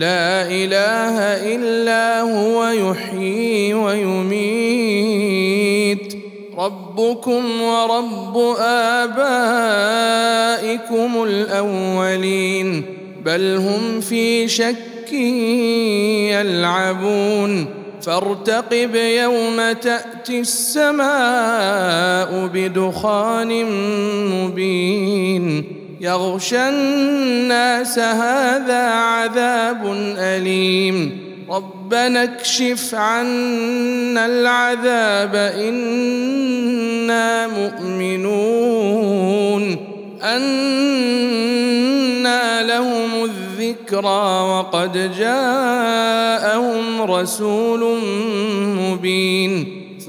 لا إله إلا هو يحيي ويميت. ربكم ورب آبائكم الأولين بل هم في شك يلعبون. فارتقب يوم تأتي السماء بدخان مبين. يغشى الناس هذا عذاب أليم. ربنا اكشف عنا العذاب إنا مؤمنون. أنى لهم الذكرى وقد جاءهم رسول مبين.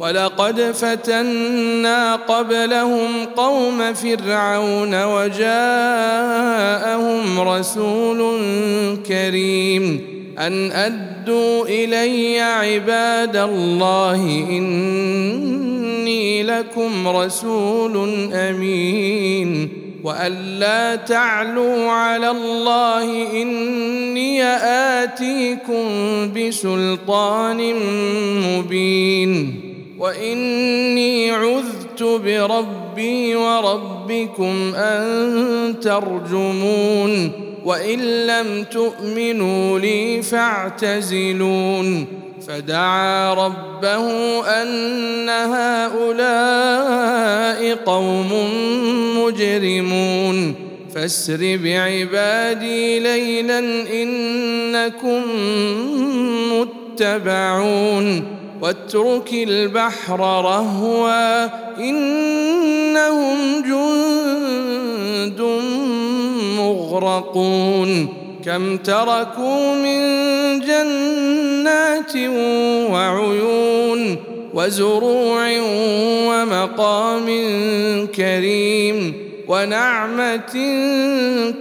ولقد فتنا قبلهم قوم فرعون وجاءهم رسول كريم. أن أدوا إلي عباد الله إني لكم رسول أمين. وأن لا تعلوا على الله إني آتيكم بسلطان مبين. واني عذت بربي وربكم ان ترجمون وان لم تؤمنوا لي فاعتزلون فدعا ربه ان هؤلاء قوم مجرمون فاسر بعبادي ليلا انكم متبعون واترك البحر رهوا إنهم جند مغرقون كم تركوا من جنات وعيون وزروع ومقام كريم ونعمة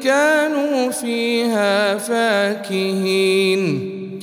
كانوا فيها فاكهين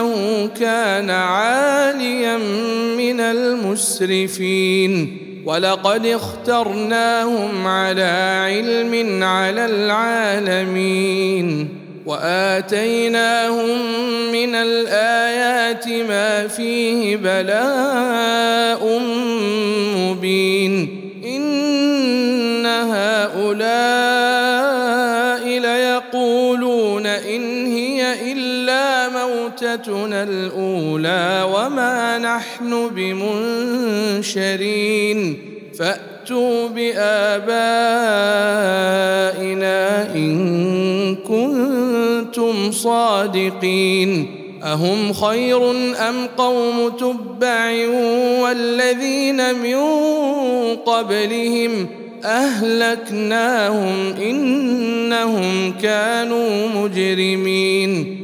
إنه كان عاليا من المسرفين. ولقد اخترناهم على علم على العالمين. وآتيناهم من الآيات ما فيه بلاء مبين. موتتنا الأولى وما نحن بمنشرين فأتوا بآبائنا إن كنتم صادقين أهم خير أم قوم تبع والذين من قبلهم أهلكناهم إنهم كانوا مجرمين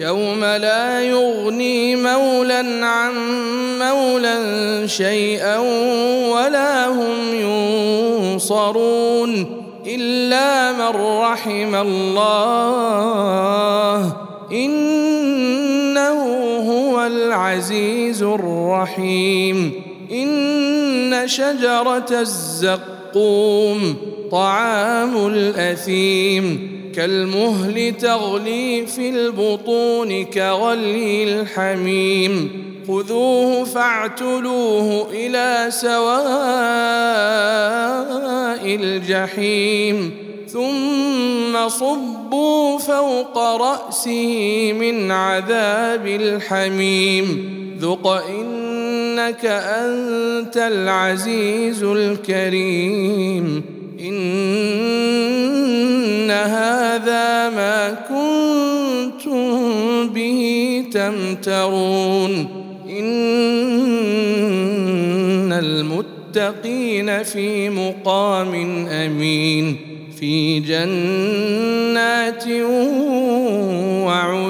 يوم لا يغني مولى عن مولى شيئا ولا هم ينصرون إلا من رحم الله إنه هو العزيز الرحيم إن شجرة الزقوم طعام الأثيم كالمهل تغلي في البطون كغلي الحميم. خذوه فاعتلوه إلى سواء الجحيم. ثم صبوا فوق رأسه من عذاب الحميم. ذق إنك أنت العزيز الكريم. إن هذا ما كنتم به تمترون. إن المتقين في مقام أمين في جنات وعيون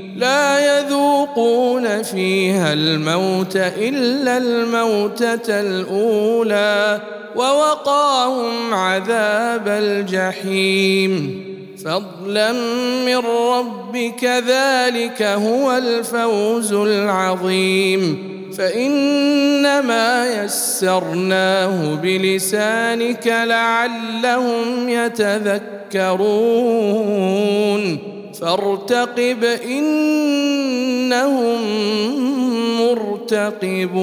لا يذوقون فيها الموت إلا الموتة الأولى ووقاهم عذاب الجحيم. فضلا من ربك ذلك هو الفوز العظيم. فإنما يسرناه بلسانك لعلهم يتذكرون. فارتقب إنهم مرتقبون.